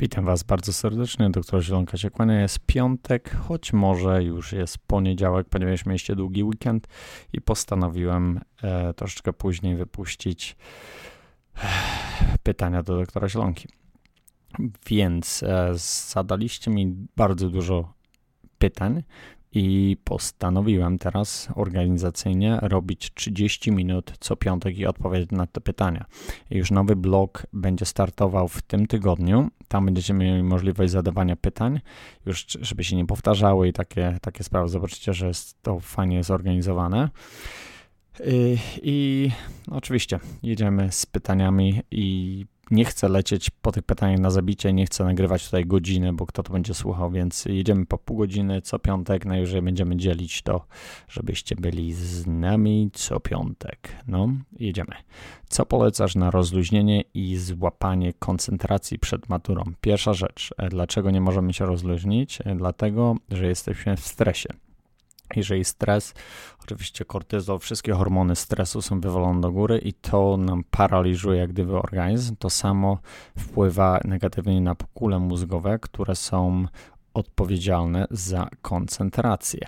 Witam Was bardzo serdecznie, doktor Zielonka się kłania. Jest piątek, choć może już jest poniedziałek, ponieważ mieliście długi weekend i postanowiłem e, troszeczkę później wypuścić e, pytania do doktora Zielonki. Więc e, zadaliście mi bardzo dużo pytań, i postanowiłem teraz organizacyjnie robić 30 minut co piątek i odpowiedzieć na te pytania. Już nowy blog będzie startował w tym tygodniu. Tam będziecie mieli możliwość zadawania pytań, już żeby się nie powtarzały i takie, takie sprawy. Zobaczycie, że jest to fajnie zorganizowane. I, i oczywiście jedziemy z pytaniami i nie chcę lecieć po tych pytaniach na zabicie, nie chcę nagrywać tutaj godziny, bo kto to będzie słuchał, więc jedziemy po pół godziny co piątek, najwyżej będziemy dzielić to, żebyście byli z nami co piątek. No, jedziemy. Co polecasz na rozluźnienie i złapanie koncentracji przed maturą? Pierwsza rzecz, dlaczego nie możemy się rozluźnić? Dlatego, że jesteśmy w stresie. Jeżeli stres, oczywiście kortyzol, wszystkie hormony stresu są wywalone do góry i to nam paraliżuje jak gdyby organizm. To samo wpływa negatywnie na pokule mózgowe, które są odpowiedzialne za koncentrację.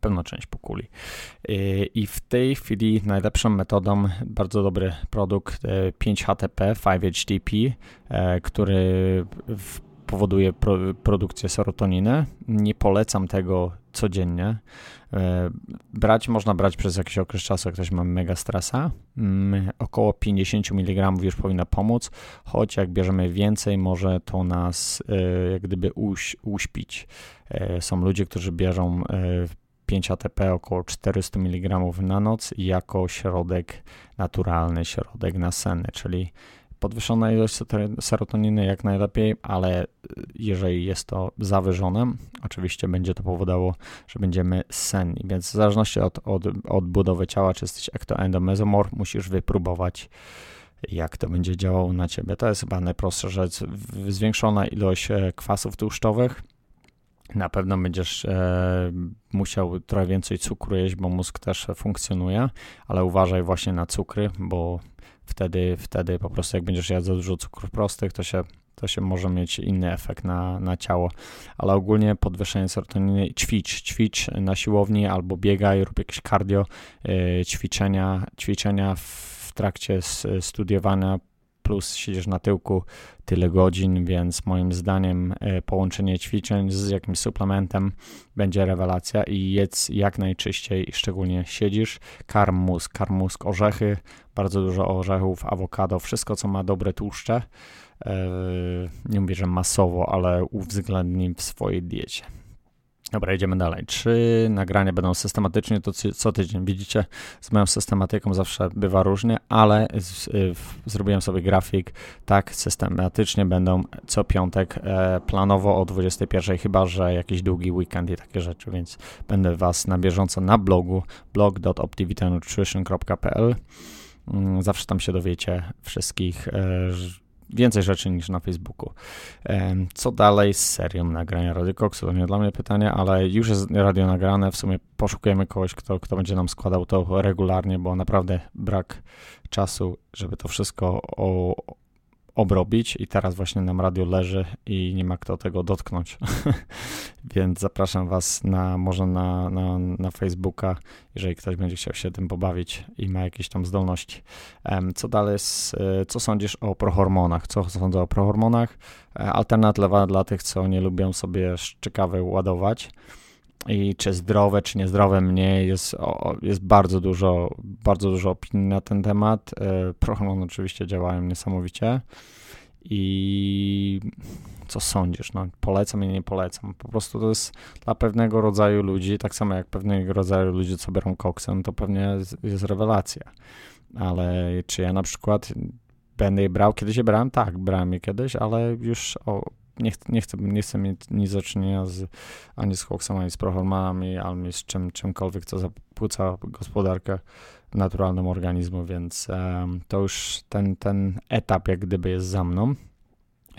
Pewna część pokuli. I w tej chwili najlepszą metodą, bardzo dobry produkt 5-HTP, 5-HTP, e, który powoduje pro, produkcję serotoniny. Nie polecam tego codziennie. E, brać można brać przez jakiś okres czasu, jak ktoś ma mega stresa. Mm, około 50 mg już powinna pomóc, choć jak bierzemy więcej, może to nas e, jak gdyby uś, uśpić. E, są ludzie, którzy bierzą 5 ATP około 400 mg na noc jako środek naturalny, środek nasenny, czyli podwyższona ilość serotoniny jak najlepiej, ale jeżeli jest to zawyżone, oczywiście będzie to powodowało, że będziemy senni. Więc w zależności od, od, od budowy ciała, czy jesteś ektoendomezomorf, musisz wypróbować jak to będzie działało na ciebie. To jest chyba najprostsza rzecz. Zwiększona ilość e, kwasów tłuszczowych. Na pewno będziesz e, musiał trochę więcej cukru jeść, bo mózg też funkcjonuje, ale uważaj właśnie na cukry, bo wtedy, wtedy po prostu jak będziesz jadł za dużo cukrów prostych, to się, to się może mieć inny efekt na, na ciało. Ale ogólnie podwyższenie serotoniny, ćwicz, ćwicz na siłowni albo biegaj, rób jakieś cardio, yy, ćwiczenia, ćwiczenia w trakcie studiowania plus siedzisz na tyłku tyle godzin, więc moim zdaniem e, połączenie ćwiczeń z jakimś suplementem będzie rewelacja i jedz jak najczyściej, szczególnie siedzisz, karm mózg, karm mózg, orzechy, bardzo dużo orzechów, awokado, wszystko co ma dobre tłuszcze, e, nie mówię, że masowo, ale uwzględnij w swojej diecie. Dobra, idziemy dalej. Czy nagrania będą systematycznie to co tydzień? Widzicie, z moją systematyką zawsze bywa różnie, ale z, y, zrobiłem sobie grafik, tak, systematycznie będą co piątek e, planowo o 21, chyba że jakiś długi weekend i takie rzeczy, więc będę Was na bieżąco na blogu blog.optivitanutrition.pl mm, Zawsze tam się dowiecie wszystkich e, więcej rzeczy niż na Facebooku. Co dalej z serią nagrania Radio Coxu? To nie dla mnie pytanie, ale już jest radio nagrane. W sumie poszukujemy kogoś, kto, kto będzie nam składał to regularnie, bo naprawdę brak czasu, żeby to wszystko o, obrobić i teraz właśnie nam radio leży i nie ma kto tego dotknąć. Więc zapraszam Was na może na, na, na Facebooka, jeżeli ktoś będzie chciał się tym pobawić i ma jakieś tam zdolności. Co dalej, co sądzisz o prohormonach? Co sądzę o prohormonach? E, alternatywa dla tych, co nie lubią sobie szczekawy ładować i czy zdrowe, czy niezdrowe mnie jest, jest bardzo dużo, bardzo dużo opinii na ten temat. E, Prochormony oczywiście działają niesamowicie i co sądzisz? No, polecam i nie polecam. Po prostu to jest dla pewnego rodzaju ludzi, tak samo jak pewnego rodzaju ludzi, co biorą koksem, to pewnie jest, jest rewelacja. Ale czy ja na przykład będę je brał? Kiedyś je brałem? Tak, brałem je kiedyś, ale już o, nie, nie, chcę, nie chcę mieć nic do czynienia z, ani z koksem, ani z prohormonami, ani z czym, czymkolwiek, co zapłuca gospodarkę naturalnym organizmu, więc to już ten, ten etap jak gdyby jest za mną.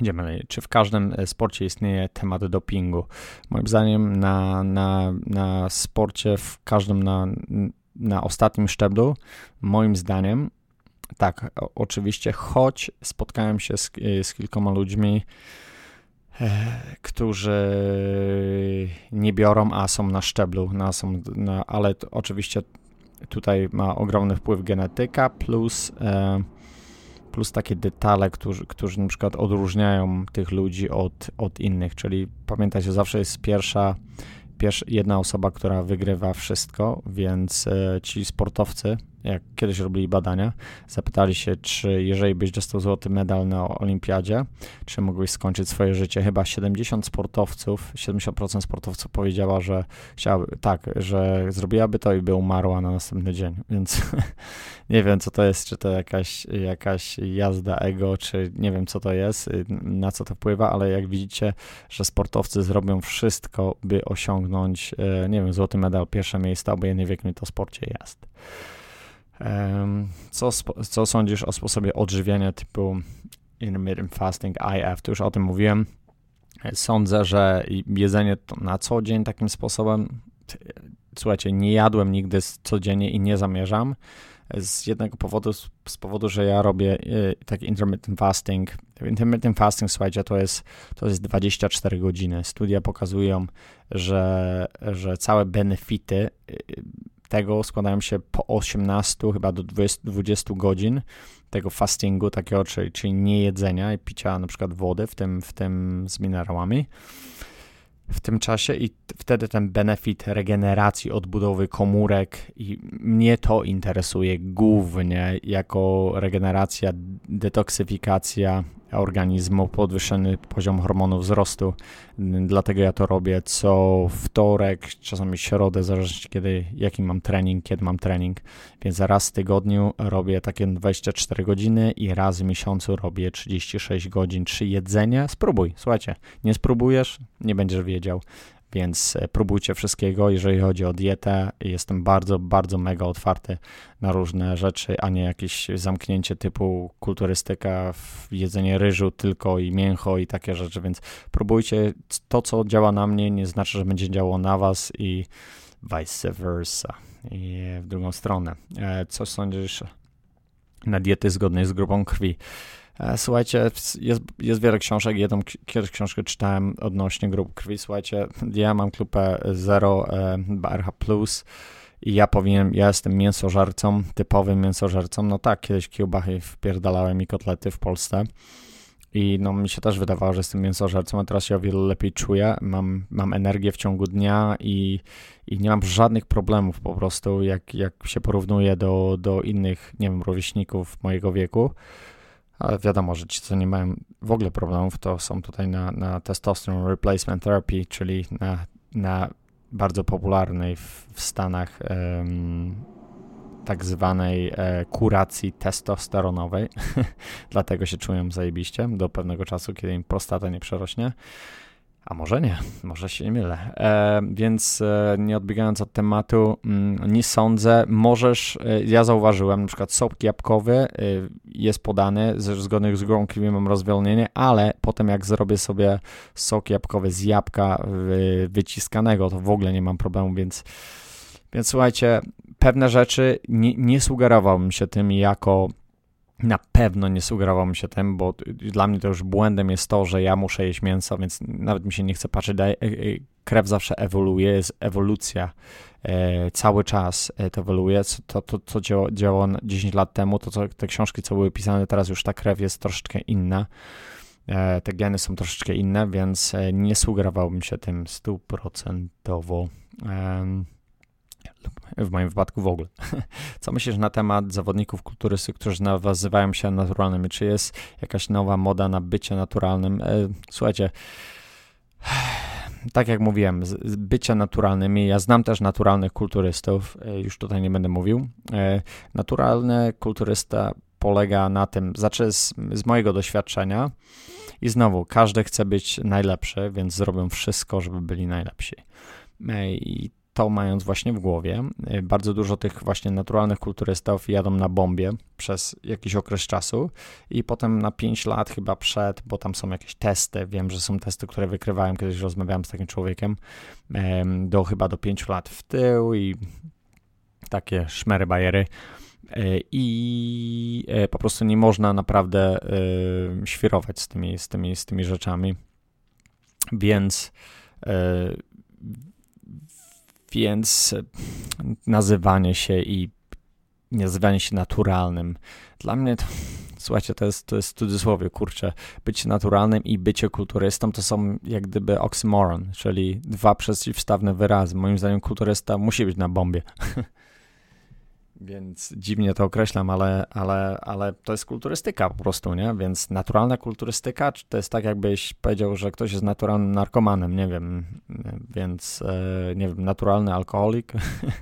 Idziemy dalej. Czy w każdym e, sporcie istnieje temat dopingu? Moim zdaniem na, na, na sporcie, w każdym na, na ostatnim szczeblu, moim zdaniem tak, oczywiście, choć spotkałem się z, z kilkoma ludźmi, e, którzy nie biorą, a są na szczeblu, na, są na, ale oczywiście tutaj ma ogromny wpływ genetyka plus, e, plus takie detale, którzy, którzy na przykład odróżniają tych ludzi od, od innych, czyli pamiętajcie, zawsze jest pierwsza pierwsza, jedna osoba, która wygrywa wszystko, więc e, ci sportowcy, jak kiedyś robili badania, zapytali się, czy jeżeli byś dostał złoty medal na olimpiadzie, czy mógłbyś skończyć swoje życie. Chyba 70 sportowców, 70% sportowców powiedziała, że chciałaby, tak, że zrobiłaby to i by umarła na następny dzień, więc nie wiem, co to jest, czy to jakaś, jakaś jazda ego, czy nie wiem, co to jest, na co to wpływa, ale jak widzicie, że sportowcy zrobią wszystko, by osiągnąć, e, nie wiem, złoty medal, pierwsze miejsce, obojętnie w jakim to sporcie jest. Co, co sądzisz o sposobie odżywiania typu intermittent fasting, IF? To już o tym mówiłem. Sądzę, że jedzenie na co dzień takim sposobem, słuchajcie, nie jadłem nigdy codziennie i nie zamierzam. Z jednego powodu, z powodu, że ja robię y, taki intermittent fasting. Intermittent fasting, słuchajcie, to jest, to jest 24 godziny. Studia pokazują, że, że całe benefity y, tego składają się po 18 chyba do 20, 20 godzin tego fastingu takiego, czyli, czyli nie jedzenia i picia na przykład wody, w tym, w tym z minerałami w tym czasie i wtedy ten benefit regeneracji, odbudowy komórek i mnie to interesuje głównie jako regeneracja, detoksyfikacja organizmu, podwyższony poziom hormonów wzrostu. Dlatego ja to robię co wtorek, czasami środę, zależy kiedy, jaki mam trening, kiedy mam trening. Więc raz w tygodniu robię takie 24 godziny i raz w miesiącu robię 36 godzin. Czy jedzenie? Spróbuj. Słuchajcie, nie spróbujesz, nie będziesz wiedział więc e, próbujcie wszystkiego. Jeżeli chodzi o dietę, jestem bardzo, bardzo mega otwarty na różne rzeczy, a nie jakieś zamknięcie typu kulturystyka, jedzenie ryżu tylko i mięcho i takie rzeczy, więc próbujcie. To, co działa na mnie, nie znaczy, że będzie działało na was i vice versa. I w drugą stronę. E, co sądzisz na diety zgodnej z grupą krwi? E, słuchajcie, jest, jest wiele książek. Jedną książkę czytałem odnośnie grup krwi. Słuchajcie, ja mam klubę 0 BRH+, i ja powinien, ja jestem mięsożercą, typowym mięsożercą. No tak, kiedyś kiełbachy wpierdalałem i kotlety w Polsce. I no, mi się też wydawało, że jestem mięsożercą, a teraz się o wiele lepiej czuję. Mam, mam energię w ciągu dnia i, i nie mam żadnych problemów po prostu, jak, jak się porównuję do, do innych, nie wiem, rówieśników mojego wieku. Ale wiadomo, że ci, co nie mają w ogóle problemów, to są tutaj na, na testosterone replacement therapy, czyli na, na bardzo popularnej w, w Stanach um, tak zwanej e, kuracji testosteronowej. Dlatego się czują zajebiście do pewnego czasu, kiedy im prostata nie przerośnie. A może nie, może się nie mylę. E, więc e, nie odbiegając od tematu, mm, nie sądzę. Możesz, e, ja zauważyłem, na przykład sok jabłkowy e, jest podany, z, zgodnych z grą mam rozwolnienie, ale potem jak zrobię sobie sok jabłkowy z jabłka wyciskanego, to w ogóle nie mam problemu, więc, więc słuchajcie, pewne rzeczy nie, nie sugerowałbym się tym jako na pewno nie sugerowałbym się tym, bo dla mnie to już błędem jest to, że ja muszę jeść mięso, więc nawet mi się nie chce patrzeć. E, e, krew zawsze ewoluuje, jest ewolucja e, cały czas to ewoluuje. To, to, co działo, działo 10 lat temu, to co, te książki, co były pisane, teraz już ta krew jest troszeczkę inna. Te geny są troszeczkę inne, więc nie sugerowałbym się tym stuprocentowo w moim wypadku w ogóle. Co myślisz na temat zawodników kulturysty, którzy nazywają się naturalnymi? Czy jest jakaś nowa moda na bycie naturalnym? E, słuchajcie, tak jak mówiłem, bycie naturalnymi. Ja znam też naturalnych kulturystów, e, już tutaj nie będę mówił. E, naturalny kulturysta polega na tym, znaczy z, z mojego doświadczenia, i znowu, każdy chce być najlepszy, więc zrobią wszystko, żeby byli najlepsi. I to mając właśnie w głowie, y, bardzo dużo tych właśnie naturalnych kulturystów jadą na bombie przez jakiś okres czasu i potem na 5 lat chyba przed, bo tam są jakieś testy, wiem, że są testy, które wykrywałem, kiedyś rozmawiałem z takim człowiekiem, do chyba do 5 lat w tył i takie szmery bajery i po prostu nie można naprawdę świrować z tymi, z tymi, z tymi rzeczami. Więc więc nazywanie się i nazywanie się naturalnym. Dla mnie to, słuchajcie, to jest, to jest w cudzysłowie, kurczę, bycie naturalnym i bycie kulturystą to są jak gdyby oksymoron, czyli dwa przeciwstawne wyrazy. Moim zdaniem kulturysta musi być na bombie. Więc dziwnie to określam, ale, ale, ale to jest kulturystyka po prostu, nie? Więc naturalna kulturystyka, czy to jest tak, jakbyś powiedział, że ktoś jest naturalnym narkomanem, nie wiem, więc e, nie wiem, naturalny alkoholik.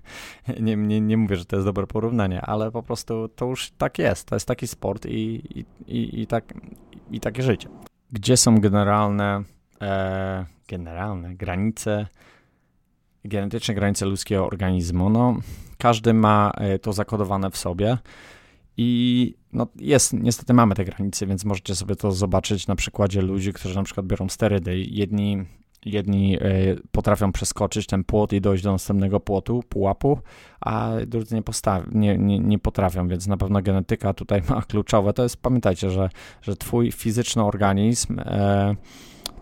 nie, nie, nie mówię, że to jest dobre porównanie, ale po prostu to już tak jest. To jest taki sport i, i, i, i tak, i takie życie. Gdzie są generalne, e, generalne granice, genetyczne granice ludzkiego organizmu? No, każdy ma e, to zakodowane w sobie. I no jest, niestety mamy te granice, więc możecie sobie to zobaczyć na przykładzie ludzi, którzy na przykład biorą sterydy. Jedni, jedni e, potrafią przeskoczyć ten płot i dojść do następnego płotu, pułapu, a drudzy nie, postawi, nie, nie, nie potrafią, więc na pewno genetyka tutaj ma kluczowe. To jest, pamiętajcie, że, że twój fizyczny organizm e,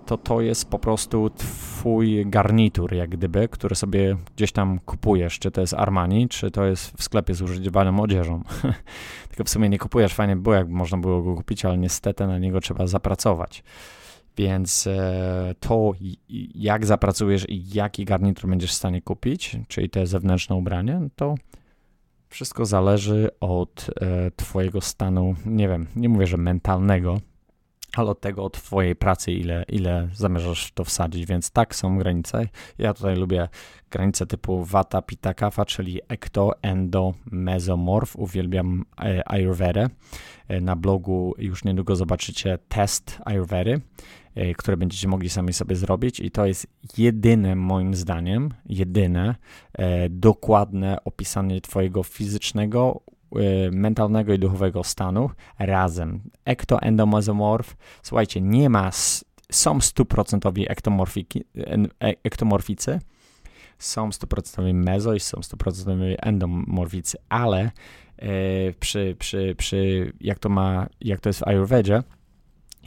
to to jest po prostu twój garnitur, jak gdyby, który sobie gdzieś tam kupujesz, czy to jest Armani, czy to jest w sklepie z używaną odzieżą. Tylko w sumie nie kupujesz, fajnie było, jakby można było go kupić, ale niestety na niego trzeba zapracować. Więc e, to, jak zapracujesz i jaki garnitur będziesz w stanie kupić, czyli te zewnętrzne ubranie, to wszystko zależy od e, Twojego stanu, nie wiem, nie mówię, że mentalnego, ale od tego, od twojej pracy, ile, ile zamierzasz to wsadzić, więc tak są granice. Ja tutaj lubię granice typu Vata Pitta Kapha, czyli ekto, endo, mesomorf. Uwielbiam e, Ayurvedę. E, na blogu już niedługo zobaczycie test Ayurvedy, e, które będziecie mogli sami sobie zrobić i to jest jedyne, moim zdaniem, jedyne dokładne opisanie twojego fizycznego, mentalnego i duchowego stanu razem. Ektoendomozomorf, słuchajcie, nie ma, są stuprocentowi e, ektomorficy, są stuprocentowi mezo i są stuprocentowi endomorficy, ale e, przy, przy, przy, jak to ma, jak to jest w Ayurvedzie,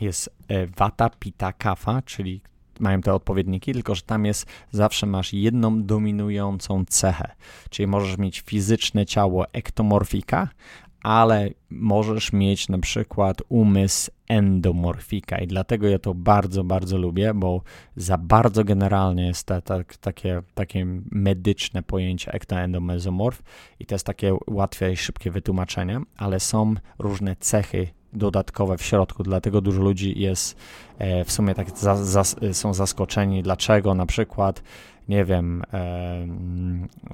jest e, Vata, Pitta, Kapha, czyli mają te odpowiedniki, tylko że tam jest zawsze masz jedną dominującą cechę. Czyli możesz mieć fizyczne ciało ektomorfika, ale możesz mieć na przykład umysł endomorfika i dlatego ja to bardzo, bardzo lubię, bo za bardzo generalnie jest ta, ta, takie, takie medyczne pojęcie ektoendomezomorf i to jest takie łatwe i szybkie wytłumaczenie, ale są różne cechy dodatkowe w środku, dlatego dużo ludzi jest e, w sumie tak za, za, są zaskoczeni, dlaczego na przykład nie wiem, e,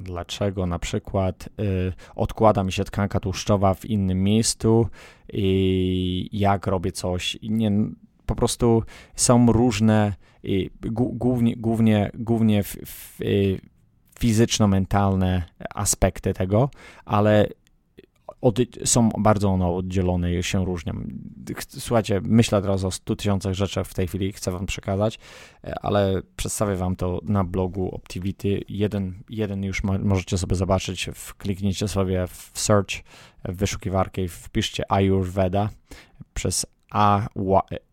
dlaczego na przykład e, odkłada mi się tkanka tłuszczowa w innym miejscu i jak robię coś. Nie, po prostu są różne, głównie, głównie, głównie w, w, fizyczno-mentalne aspekty tego, ale od, są bardzo one oddzielone i się różnią. Słuchajcie, myślę teraz o 100 tysiącach rzeczy w tej chwili, chcę wam przekazać, e, ale przedstawię wam to na blogu Optivity. Jeden, jeden już ma, możecie sobie zobaczyć, kliknijcie sobie w search, w wyszukiwarkę i wpiszcie Ayurveda przez A,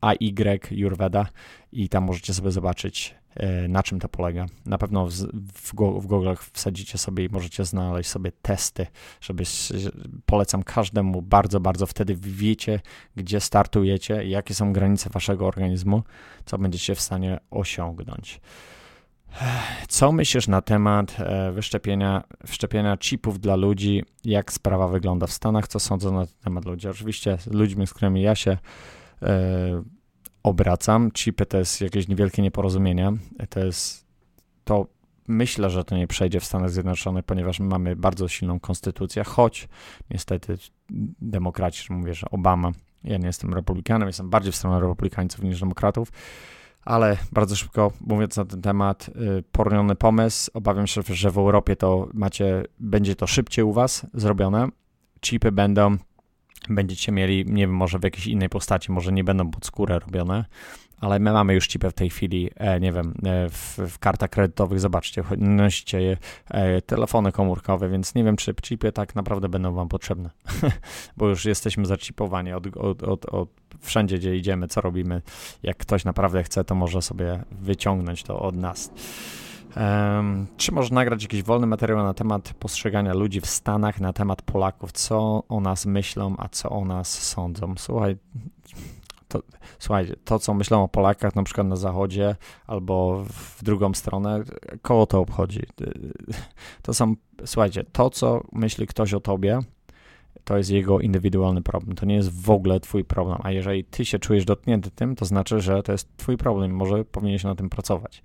A, Y, Ayurveda i tam możecie sobie zobaczyć na czym to polega. Na pewno w, w, Google'ach wsadzicie sobie i możecie znaleźć sobie testy, żeby polecam każdemu bardzo, bardzo wtedy wiecie, gdzie startujecie, jakie są granice waszego organizmu, co będziecie w stanie osiągnąć. Co myślisz na temat e, wyszczepienia, wszczepienia chipów dla ludzi? Jak sprawa wygląda w Stanach? Co sądzą na ten temat ludzie? Oczywiście z ludźmi, z którymi ja się e, obracam. Chipy to jest jakieś niewielkie nieporozumienie. To jest to. Myślę, że to nie przejdzie w Stanach Zjednoczonych, ponieważ mamy bardzo silną konstytucję, choć niestety demokraci, mówię, że Obama, ja nie jestem republikanem, jestem bardziej w stronę republikańców niż demokratów, ale bardzo szybko mówiąc na ten temat, y, poroniony pomysł. Obawiam się, że w Europie to macie, będzie to szybciej u was zrobione. Chipy będą będziecie mieli, nie wiem, może w jakiejś innej postaci, może nie będą pod skórę robione, ale my mamy już chipy w tej chwili, e, nie wiem, e, w, w, kartach kredytowych, zobaczcie, nosicie e, telefony komórkowe, więc nie wiem, czy chipy tak naprawdę będą wam potrzebne, bo już jesteśmy zaczipowani od, od, od, od wszędzie, gdzie idziemy, co robimy. Jak ktoś naprawdę chce, to może sobie wyciągnąć to od nas. Czy może nagrać jakiś wolny materiał na temat postrzegania ludzi w Stanach, na temat Polaków, co o nas myślą, a co o nas sądzą? Słuchaj, to, słuchajcie, to co myślą o Polakach na przykład na zachodzie albo w drugą stronę, koło to obchodzi. To są, słuchajcie, to co myśli ktoś o tobie, to jest jego indywidualny problem. To nie jest w ogóle twój problem. A jeżeli ty się czujesz dotknięty tym, to znaczy, że to jest twój problem. Może powinieneś na tym pracować.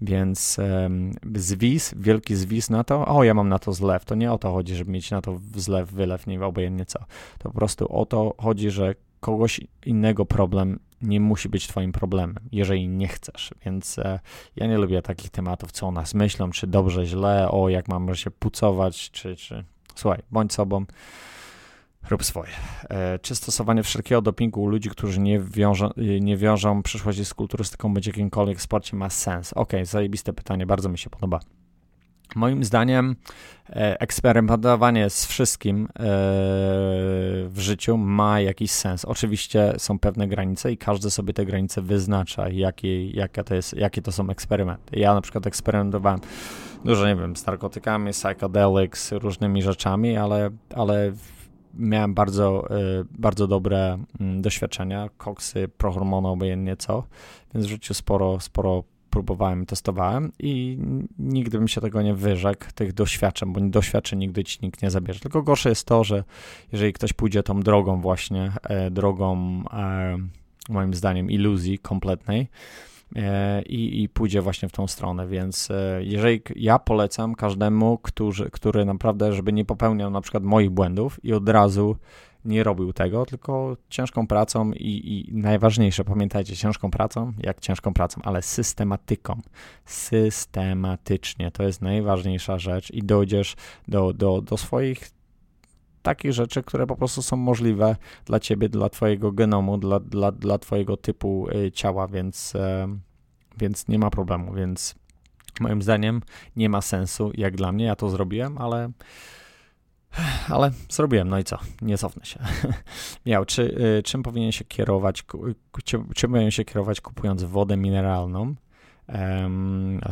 Więc um, zwis, wielki zwis na to, o ja mam na to zlew. To nie o to chodzi, żeby mieć na to zlew, wylew, nie obojętnie co. To po prostu o to chodzi, że kogoś innego problem nie musi być twoim problemem, jeżeli nie chcesz. Więc e, ja nie lubię takich tematów, co o nas myślą, czy dobrze, źle, o jak mamy się pucować, czy, czy... Słuchaj, bądź sobą, rób swoje. E, czy stosowanie wszelkiego dopingu u ludzi, którzy nie wiążą, nie wiążą przyszłości z kulturystyką bądź jakimkolwiek sporcie ma sens? Ok, zajebiste pytanie, bardzo mi się podoba. Moim zdaniem e, eksperymentowanie z wszystkim e, w życiu ma jakiś sens. Oczywiście są pewne granice i każdy sobie te granice wyznacza, jakie, to jest, jakie to są eksperymenty. Ja na przykład eksperymentowałem dużo, nie wiem, z narkotykami, psychedelics, różnymi rzeczami, ale, ale miałem bardzo, e, bardzo dobre mm, doświadczenia, koksy, prohormony, obojętnie co, więc w życiu sporo, sporo próbowałem, testowałem i nigdy bym się tego nie wyrzekł, tych doświadczeń, bo doświadczeń nigdy ci nikt nie zabierze. Tylko gorsze jest to, że jeżeli ktoś pójdzie tą drogą właśnie, e, drogą e, moim zdaniem iluzji kompletnej, i, i, pójdzie właśnie w tą stronę. Więc e, jeżeli ja polecam każdemu, który, który naprawdę, żeby nie popełniał na przykład moich błędów i od razu nie robił tego, tylko ciężką pracą i, i, najważniejsze, pamiętajcie, ciężką pracą, jak ciężką pracą, ale systematyką. Systematycznie to jest najważniejsza rzecz i dojdziesz do, do, do swoich takich rzeczy, które po prostu są możliwe dla ciebie, dla twojego genomu, dla, dla, dla twojego typu y, ciała, więc, e, więc nie ma problemu, więc moim zdaniem nie ma sensu, jak dla mnie, ja to zrobiłem, ale ale zrobiłem, no i co? Nie cofnę się. Miał, czy, y, czym powinien się kierować, czym, czym powinien się kierować kupując wodę mineralną?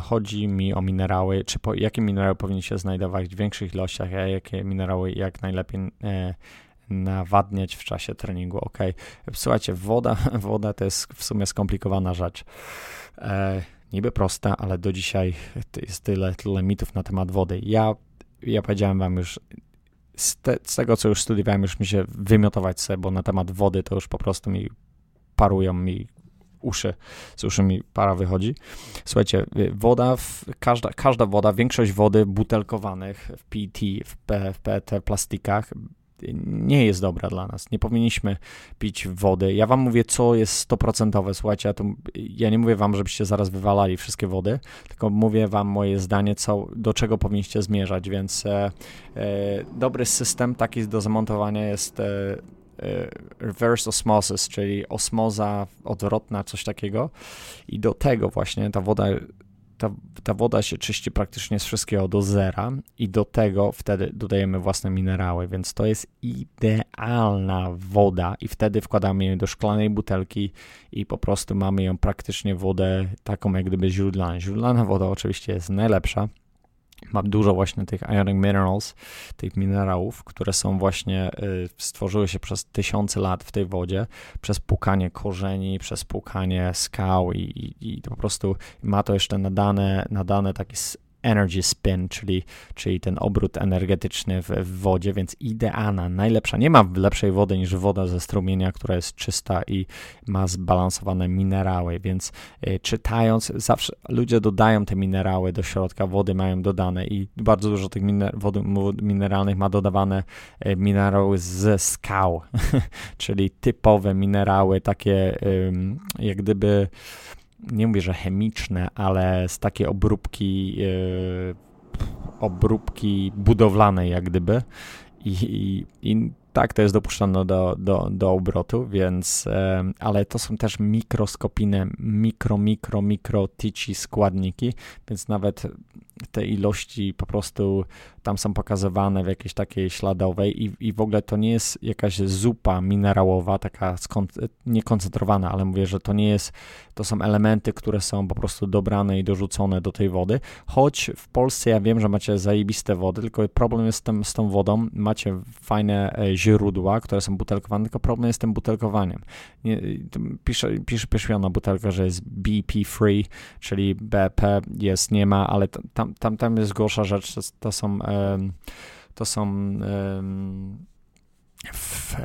Chodzi mi o minerały, czy po, jakie minerały powinny się znajdować w większych ilościach, a jakie minerały jak najlepiej e, nawadniać w czasie treningu. Ok, słuchajcie, woda, woda to jest w sumie skomplikowana rzecz. E, niby prosta, ale do dzisiaj jest tyle, tyle mitów na temat wody. Ja, ja powiedziałem wam już z, te, z, tego, co już studiowałem, już mi się wymiotować sobie, bo na temat wody to już po prostu mi parują mi uszy, z uszy mi para wychodzi. Słuchajcie, y, woda, w, każda, każda woda, większość wody butelkowanych w PET, w, P, w PET plastikach nie jest dobra dla nas. Nie powinniśmy pić wody. Ja wam mówię, co jest stoprocentowe. Słuchajcie, ja, tu, ja nie mówię wam, żebyście zaraz wywalali wszystkie wody, tylko mówię wam moje zdanie, co, do czego powinniście zmierzać, więc e, e, dobry system taki do zamontowania jest e, reverse osmosis, czyli osmoza odwrotna, coś takiego i do tego właśnie ta woda ta, ta woda się czyści praktycznie z wszystkiego do zera i do tego wtedy dodajemy własne minerały, więc to jest idealna woda i wtedy wkładamy ją do szklanej butelki i po prostu mamy ją praktycznie wodę taką jak gdyby źródlana. Źródlana woda oczywiście jest najlepsza, ma dużo właśnie tych ionic minerals, tych minerałów, które są właśnie, y, stworzyły się przez tysiące lat w tej wodzie, przez pukanie korzeni, przez pukanie skał i, i, i po prostu ma to jeszcze nadane, nadane taki energy spin, czyli, czyli ten obrót energetyczny w, w, wodzie, więc idealna, najlepsza. Nie ma lepszej wody niż woda ze strumienia, która jest czysta i ma zbalansowane minerały, więc y, czytając, zawsze ludzie dodają te minerały do środka, wody mają dodane i bardzo dużo tych miner wody mineralnych ma dodawane y, minerały ze skał, czyli typowe minerały, takie y, jak gdyby nie mówię, że chemiczne, ale z takiej obróbki, yy, obróbki budowlanej jak gdyby. I, i, i tak, to jest dopuszczone do, do, do obrotu, więc, ale to są też mikroskopijne, mikro, mikro, mikro tyci składniki, więc nawet te ilości po prostu tam są pokazywane w jakiejś takiej śladowej i, i w ogóle to nie jest jakaś zupa minerałowa, taka niekoncentrowana, ale mówię, że to nie jest, to są elementy, które są po prostu dobrane i dorzucone do tej wody, choć w Polsce ja wiem, że macie zajebiste wody, tylko problem jest z, tym, z tą wodą, macie fajne e, źródła, które są butelkowane, tylko problem jest z tym butelkowaniem. Nie, pisze, pisze, na butelkę, że jest BP free, czyli BP jest, nie ma, ale tam, tam, tam jest gorsza rzecz, to, to są to są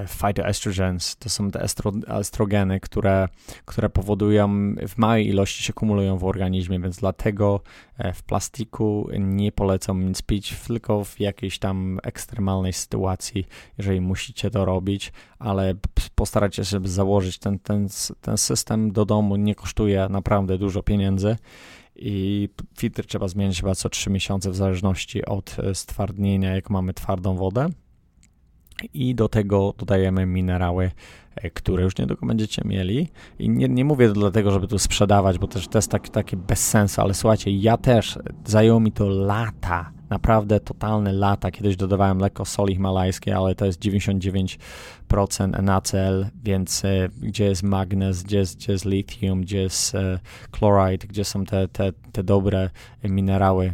phytoestrogens, to są te estro, estrogeny, które, które powodują, w małej ilości się kumulują w organizmie, więc dlatego e, w plastiku nie polecam nic pić, tylko w jakiejś tam ekstremalnej sytuacji, jeżeli musicie to robić, ale postarajcie się założyć ten, ten, ten system do domu, nie kosztuje naprawdę dużo pieniędzy i filtr trzeba zmieniać chyba co 3 miesiące w zależności od e, stwardnienia, jak mamy twardą wodę. I do tego dodajemy minerały, e, które już niedługo będziecie mieli. I nie, nie mówię to dlatego, żeby tu sprzedawać, bo też to jest taki, taki bez sensu, ale słuchajcie, ja też, zajęło mi to lata, naprawdę totalne lata. Kiedyś dodawałem lekko soli himalajskiej, ale to jest 99% NaCl, więc e, gdzie jest magnez, gdzie jest, gdzie jest lithium, gdzie jest e, chloride, gdzie są te, te, te dobre minerały,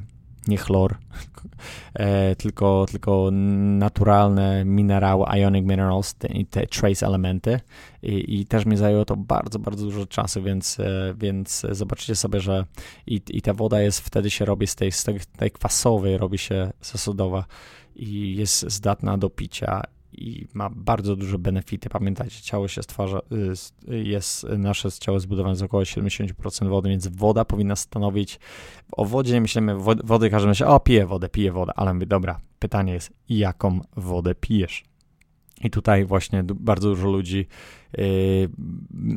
nie chlor, e, tylko, tylko naturalne minerały, ionic minerals, te, te trace elementy. I, i też mi zajęło to bardzo, bardzo dużo czasu, więc, e, więc zobaczycie sobie, że i, i ta woda jest, wtedy się robi z tej, z tej, kwasowej, robi się zasodowa i jest zdatna do picia i ma bardzo duże benefity. Pamiętajcie, ciało się stwarza, y, jest, nasze ciało zbudowane z około 70% wody, więc woda powinna stanowić, o wodzie nie myślimy, wody każdy myśli, o piję wodę, piję wodę, ale mówię, dobra, pytanie jest, jaką wodę pijesz? I tutaj właśnie bardzo dużo ludzi y,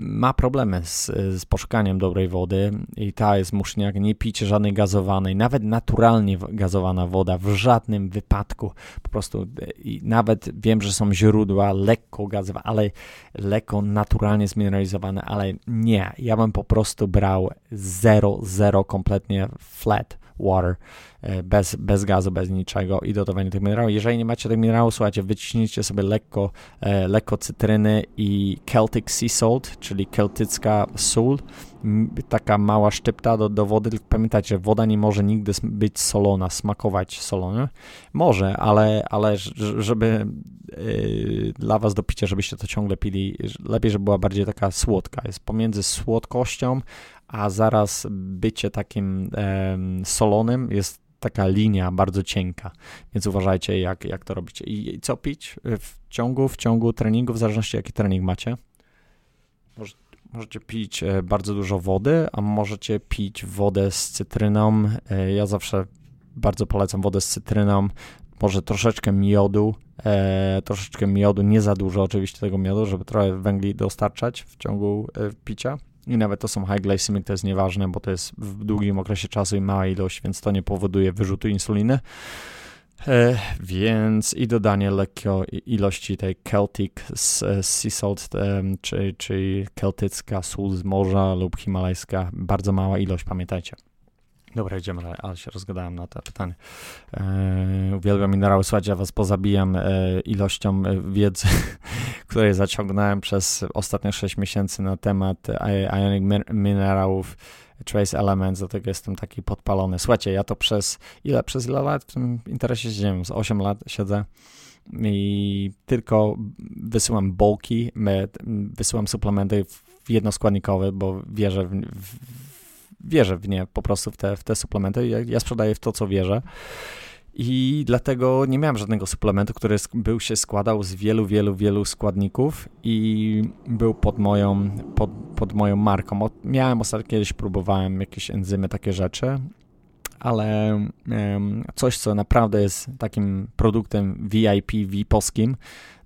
ma problemy z, z poszukaniem dobrej wody i ta jest muszniak. Nie pijcie żadnej gazowanej, nawet naturalnie gazowana woda w żadnym wypadku. Po prostu y, nawet wiem, że są źródła lekko gazowane, ale lekko naturalnie zmineralizowane, ale nie. Ja bym po prostu brał zero, zero kompletnie flat water, e, bez, bez gazu, bez niczego i dodawanie tych minerałów. Jeżeli nie macie tych minerałów, słuchajcie, wyciśnijcie sobie lekko, e, lekko cytryny i Celtic Sea Salt, czyli keltycka sól, taka mała szczypta do, do wody. Pamiętajcie, woda nie może nigdy być solona, smakować solona. Może, ale, ale żeby yy, dla was do picia, żebyście to ciągle pili, lepiej, żeby była bardziej taka słodka. Jest pomiędzy słodkością, a zaraz bycie takim solonym jest taka linia bardzo cienka, więc uważajcie jak, jak to robicie. I, co pić w ciągu, w ciągu treningu, w zależności jaki trening macie. Możecie pić e, bardzo dużo wody, a możecie pić wodę z cytryną. E, ja zawsze bardzo polecam wodę z cytryną, może troszeczkę miodu, e, troszeczkę miodu, nie za dużo oczywiście tego miodu, żeby trochę węgli dostarczać w ciągu e, picia. I nawet to są high glycemic, to jest nieważne, bo to jest w długim okresie czasu i mała ilość, więc to nie powoduje wyrzutu insuliny. E, więc i dodanie lekko ilości tej Celtic sea salt, e, czyli, czyli keltycka sól z morza lub himalajska, bardzo mała ilość, pamiętajcie. Dobra, idziemy dalej, ale się rozgadałem na to pytanie. E, uwielbiam minerały, słuchajcie, ja was pozabijam e, ilością e, wiedzy, której zaciągnąłem przez ostatnie 6 miesięcy na temat ionic minerałów, trace elements, dlatego jestem taki podpalony. Słuchajcie, ja to przez ile, przez ile lat w tym interesie siedziałem? Z 8 lat siedzę i tylko wysyłam bulki, wysyłam suplementy jednoskładnikowe, bo wierzę w, w wierzę w nie po prostu, w te, w te suplementy. Ja, ja sprzedaję w to, co wierzę. I dlatego nie miałem żadnego suplementu, który był się składał z wielu, wielu, wielu składników i był pod moją, pod, pod moją marką. Miałem ostatnio kiedyś, próbowałem jakieś enzymy, takie rzeczy, ale um, coś, co naprawdę jest takim produktem VIP, VIP-owskim,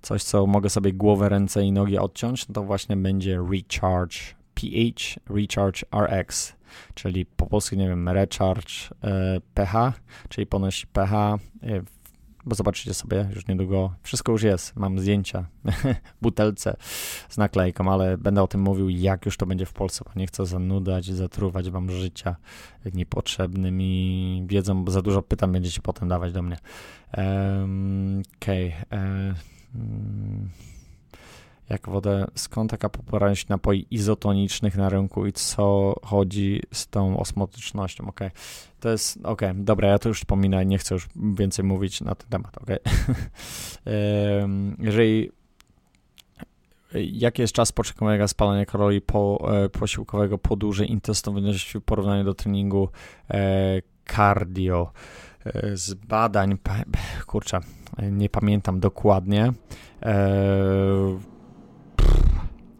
coś, co mogę sobie głowę, ręce i nogi odciąć, to właśnie będzie Recharge PH, Recharge RX czyli po polsku, nie wiem, recharge e, pH, czyli ponoć pH e, bo zobaczycie sobie już niedługo, wszystko już jest, mam zdjęcia, butelce z naklejką, ale będę o tym mówił, jak już to będzie w Polsce, bo nie chcę zanudać, zatruwać wam życia niepotrzebnymi wiedzą, bo za dużo pytań będziecie potem dawać do mnie. Um, Okej. Okay. E, um, jak wodę, skąd taka popularność napoi izotonicznych na rynku i co chodzi z tą osmotycznością, ok. To jest, ok, dobra, ja to już wspominam, nie chcę już więcej mówić na ten temat, ok. Jeżeli jaki jest czas początkowego spalania kalorii po, e, posiłkowego po dużej intensywności w porównaniu do treningu e, cardio? E, z badań, kurczę, nie pamiętam dokładnie,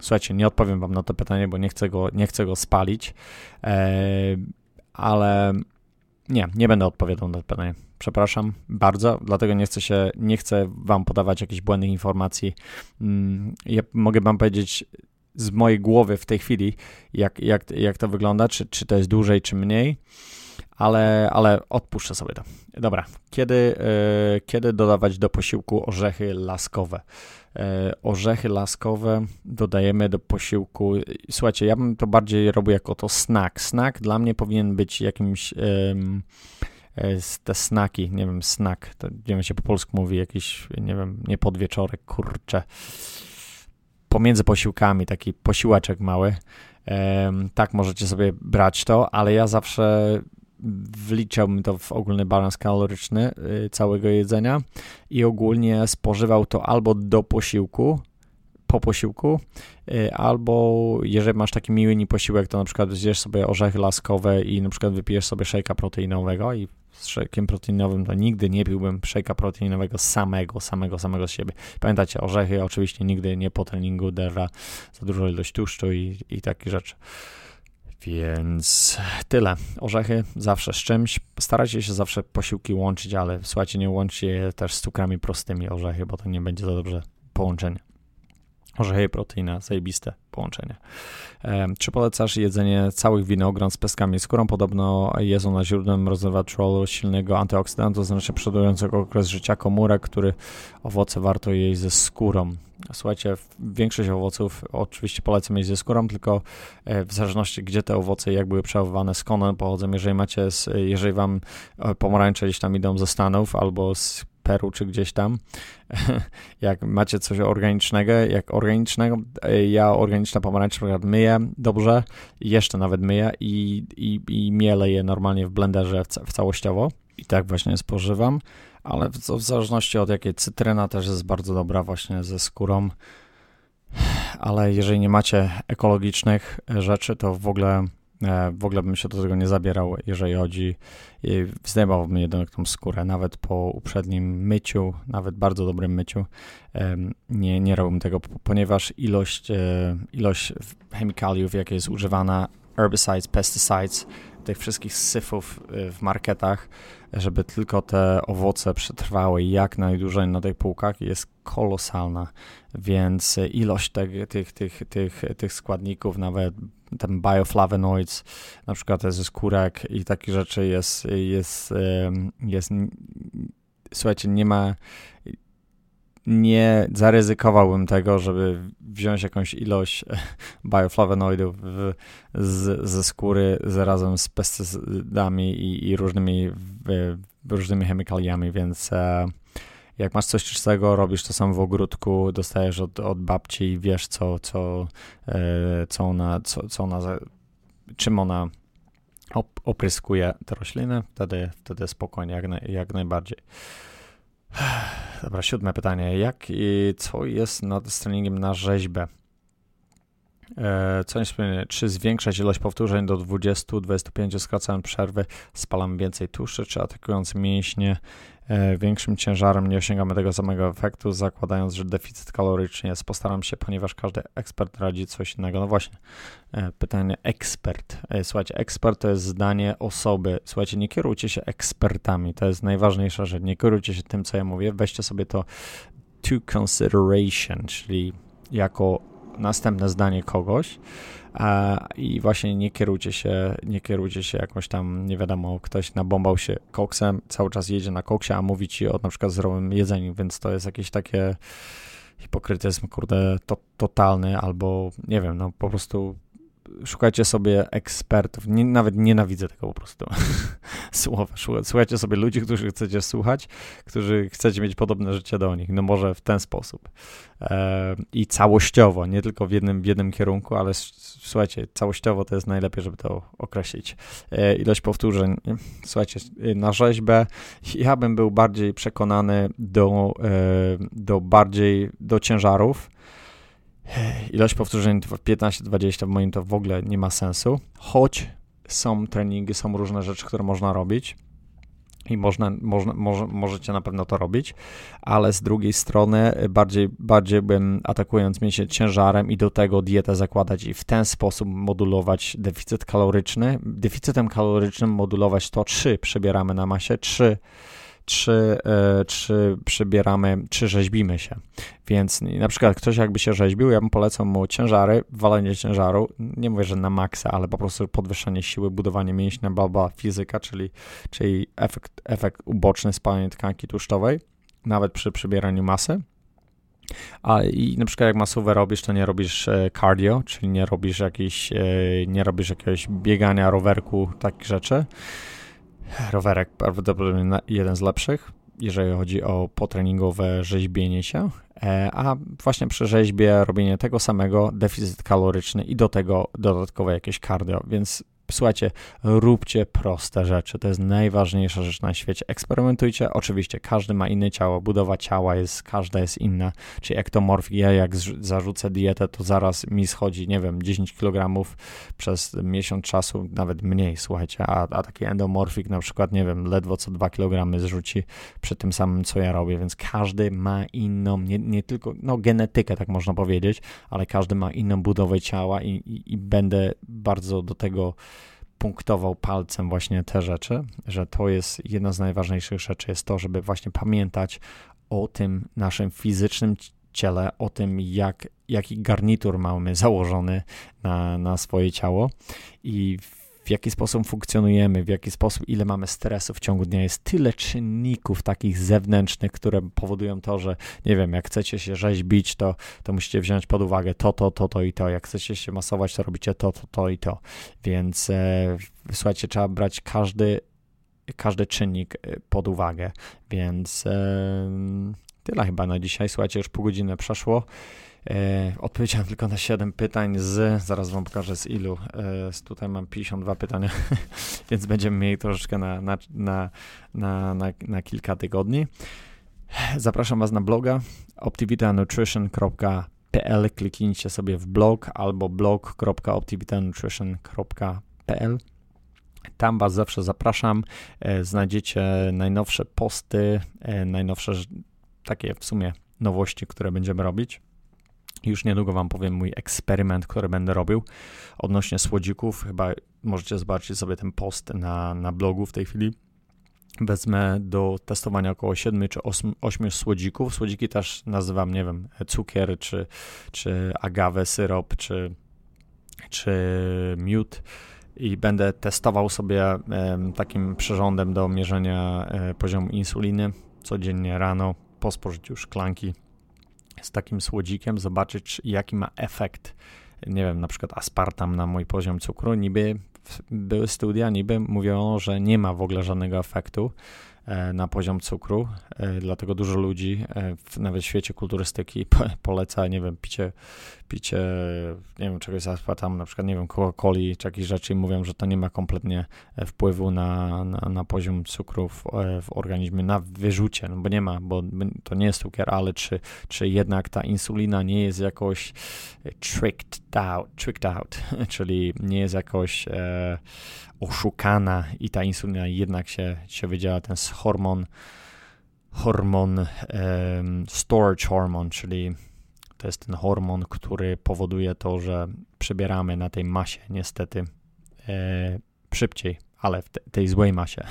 Słuchajcie, nie odpowiem wam na to pytanie, bo nie chcę go, nie chcę go spalić, e, ale nie, nie będę odpowiadał na to pytanie. Przepraszam bardzo, dlatego nie chcę się, nie chcę wam podawać jakichś błędnych informacji. Mm, ja mogę wam powiedzieć z mojej głowy w tej chwili, jak, jak, jak to wygląda, czy, czy to jest dłużej, czy mniej, ale, ale odpuszczę sobie to. Dobra, kiedy, yy, kiedy dodawać do posiłku orzechy laskowe? E, orzechy laskowe dodajemy do posiłku. Słuchajcie, ja bym to bardziej robił jako to snack. Snack dla mnie powinien być jakimś um, te snaki, nie wiem, snack, to nie wiem się po polsku mówi, jakiś, nie wiem, nie podwieczorek, kurcze. Pomiędzy posiłkami, taki posiłeczek mały. Tak możecie sobie brać to, ale ja zawsze wliczałbym to w ogólny balans kaloryczny y, całego jedzenia i ogólnie spożywał to albo do posiłku, po posiłku, y, albo jeżeli masz taki miły posiłek, to na przykład zjesz sobie orzechy laskowe i na przykład wypijesz sobie szejka proteinowego i z szejkiem proteinowym to nigdy nie piłbym szejka proteinowego samego, samego, samego z siebie. Pamiętacie, orzechy oczywiście nigdy nie po treningu dera za dużą ilość tłuszczu i, i takie rzeczy. Więc tyle. Orzechy zawsze z czymś. Starajcie się zawsze posiłki łączyć, ale słuchajcie, nie łączcie je też z cukrami prostymi orzechy, bo to nie będzie za dobrze połączenie. Orzechy i proteina, zajebiste połączenie. Czy polecasz jedzenie całych winogron z peskami i skórą? Podobno jest ona źródłem rozrywaczolu silnego antyoksydantu, znaczy przodującego okres życia komórek, który owoce warto jeść ze skórą. Słuchajcie, większość owoców oczywiście polecam jeść ze skórą, tylko e, w zależności gdzie te owoce jak były przechowywane, skąd one pochodzą, jeżeli macie, jeżeli wam e, pomarańcze gdzieś tam idą ze Stanów albo z Peru czy gdzieś tam, jak macie coś organicznego, jak organicznego, e, ja organiczne pomarańcze na myję dobrze, jeszcze nawet myję i, i, i mielę je normalnie w blenderze w, całościowo i tak właśnie spożywam, ale w, w zależności od jakiej cytryna też jest bardzo dobra właśnie ze skórą, ale jeżeli nie macie ekologicznych rzeczy, to w ogóle w ogóle bym się do tego nie zabierał, jeżeli chodzi, zdejmowałbym jednak tą skórę, nawet po uprzednim myciu, nawet bardzo dobrym myciu, nie, nie robiłbym tego, ponieważ ilość, e, ilość chemikaliów, jakie jest używana, herbicides, pesticides, tych wszystkich syfów e, w marketach, żeby tylko te owoce przetrwały jak najdłużej na tych półkach jest kolosalna, więc ilość tych, tych, tych, tych, tych składników, nawet ten bioflavonoids, na przykład ze skórek i takich rzeczy jest, jest, jest, słuchajcie, nie ma, nie zaryzykowałbym tego, żeby wziąć jakąś ilość bioflavonoidów z, ze skóry razem z pestycydami i, i różnymi, różnymi chemikaliami, więc e, jak masz coś czystego, robisz to sam w ogródku, dostajesz od, od babci i wiesz, co, co, e, co ona, co, co ona, czym ona op, opryskuje te rośliny, wtedy, wtedy spokojnie, jak, jak najbardziej. Dobra, siódme pytanie. Jak i co jest nad, treningiem na rzeźbę? E, co nie czy zwiększać ilość powtórzeń do 20-25, skracając przerwy, spalam więcej tłuszczy, czy atakując mięśnie e, większym ciężarem nie osiągamy tego samego efektu, zakładając, że deficyt kaloryczny jest. Postaram się, ponieważ każdy ekspert radzi coś innego. No właśnie, e, pytanie ekspert. Słuchajcie, ekspert to jest zdanie osoby. Słuchajcie, nie kierujcie się ekspertami, to jest najważniejsza rzecz. Nie kierujcie się tym, co ja mówię, weźcie sobie to to consideration, czyli jako następne zdanie kogoś, i właśnie nie kierujcie się, nie kierujcie się jakąś tam, nie wiadomo, ktoś nabombał się koksem, cały czas jedzie na koksie, a mówi ci o na przykład zdrowym jedzeniu, więc to jest jakieś takie hipokrytyzm, kurde, to, totalny, albo nie wiem, no po prostu szukajcie sobie ekspertów. Nie, nawet nienawidzę tego po prostu słowa. Słuchajcie sobie ludzi, którzy chcecie słuchać, którzy chcecie mieć podobne życie do nich. No może w ten sposób. E, I całościowo, nie tylko w jednym, w jednym kierunku, ale słuchajcie, całościowo to jest najlepiej, żeby to określić. E, ilość powtórzeń. Słuchajcie, na rzeźbę ja bym był bardziej przekonany do, e, do bardziej do ciężarów Ilość powtórzeń 15-20 w moim to w ogóle nie ma sensu, choć są treningi, są różne rzeczy, które można robić i można, można, może, możecie na pewno to robić, ale z drugiej strony bardziej, bardziej bym atakując mięśnie ciężarem i do tego dietę zakładać i w ten sposób modulować deficyt kaloryczny. Deficytem kalorycznym modulować to, czy przebieramy na masie, czy czy, e, czy przybieramy, czy rzeźbimy się. Więc na przykład ktoś jakby się rzeźbił, ja bym polecał mu ciężary, walenie ciężaru, nie mówię, że na maksa, ale po prostu podwyższenie siły, budowanie mięśnia, baba fizyka, czyli, czyli efekt, efekt uboczny spalania tkanki tłuszczowej, nawet przy przybieraniu masy. A i na przykład jak masówę robisz, to nie robisz e, cardio, czyli nie robisz jakiś, e, nie robisz jakiegoś biegania, rowerku, takich rzeczy rowerek prawdopodobnie jeden z lepszych, jeżeli chodzi o potreningowe rzeźbienie się, e, a właśnie przy rzeźbie robienie tego samego, deficyt kaloryczny i do tego dodatkowe jakieś cardio, więc Słuchajcie, róbcie proste rzeczy. To jest najważniejsza rzecz na świecie. Eksperymentujcie. Oczywiście, każdy ma inne ciało, budowa ciała jest, każda jest inna. Czy ektomorfik, ja jak zarzucę dietę, to zaraz mi schodzi, nie wiem, 10 kg przez miesiąc czasu, nawet mniej, słuchajcie. A, a taki endomorfik na przykład, nie wiem, ledwo co 2 kg zrzuci przy tym samym, co ja robię, więc każdy ma inną, nie, nie tylko, no genetykę, tak można powiedzieć, ale każdy ma inną budowę ciała i, i, i będę bardzo do tego punktował palcem właśnie te rzeczy, że to jest jedna z najważniejszych rzeczy, jest to, żeby właśnie pamiętać o tym naszym fizycznym ciele, o tym, jak, jaki garnitur mamy założony na, na swoje ciało. I w jaki sposób funkcjonujemy, w jaki sposób, ile mamy stresu w ciągu dnia. Jest tyle czynników takich zewnętrznych, które powodują to, że nie wiem, jak chcecie się rzeźbić, to, to musicie wziąć pod uwagę to, to, to, to i to. Jak chcecie się masować, to robicie to, to, to i to. Więc e, słuchajcie, trzeba brać każdy, każdy czynnik e, pod uwagę. Więc e, tyle chyba na dzisiaj. Słuchajcie, już pół godziny przeszło. E, odpowiedziałem tylko na 7 pytań z, zaraz wam pokażę z ilu, e, z, tutaj mam 52 pytania, więc będziemy mieli troszeczkę na, na, na, na, na, na kilka tygodni. Zapraszam was na bloga optivitanutrition.pl, kliknijcie sobie w blog albo blog.optivitanutrition.pl tam Was zawsze zapraszam. E, znajdziecie najnowsze posty, najnowsze takie w sumie nowości, które będziemy robić. Już niedługo Wam powiem mój eksperyment, który będę robił odnośnie słodzików. Chyba możecie zobaczyć sobie ten post na, na blogu w tej chwili. Wezmę do testowania około 7 czy 8, 8 słodzików. Słodziki też nazywam, nie wiem, cukier, czy, czy agawę, syrop, czy, czy miód i będę testował sobie takim przyrządem do mierzenia e, poziomu insuliny codziennie rano po spożyciu szklanki z takim słodzikiem, zobaczyć jaki ma efekt, nie wiem, na przykład aspartam na mój poziom cukru. Niby były studia, niby mówią, że nie ma w ogóle żadnego efektu, na poziom cukru, e, dlatego dużo ludzi e, w, nawet w świecie kulturystyki poleca, nie wiem, picie, picie nie wiem, czegoś tam, na przykład, nie wiem, Coca-Coli czy jakieś rzeczy i mówią, że to nie ma kompletnie wpływu na, na, na poziom cukru w, w, organizmie, na wyrzucie, no bo nie ma, bo to nie jest cukier, ale czy, czy jednak ta insulina nie jest jakoś tricked out, tricked out czyli nie jest jakoś e, oszukana i ta insulina jednak się, się wydziela, ten hormon, hormon, um, storage hormon, czyli to jest ten hormon, który powoduje to, że przybieramy na tej masie niestety e, szybciej, ale w te, tej złej masie.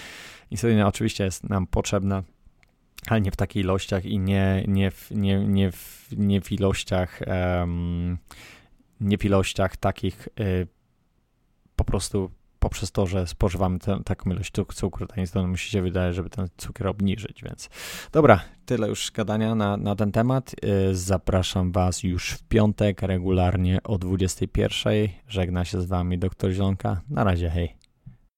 Insulina oczywiście jest nam potrzebna, ale nie w takich ilościach i nie, nie, w, nie, nie, w, nie w ilościach um, nie w ilościach takich po prostu poprzez to, że spożywamy taką ilość cukru, to niestety musi się wydaje, żeby ten cukier obniżyć, więc dobra, tyle już gadania na, na ten temat. Zapraszam Was już w piątek regularnie o 21. Żegna się z Wami dr Zielonka. Na razie, hej.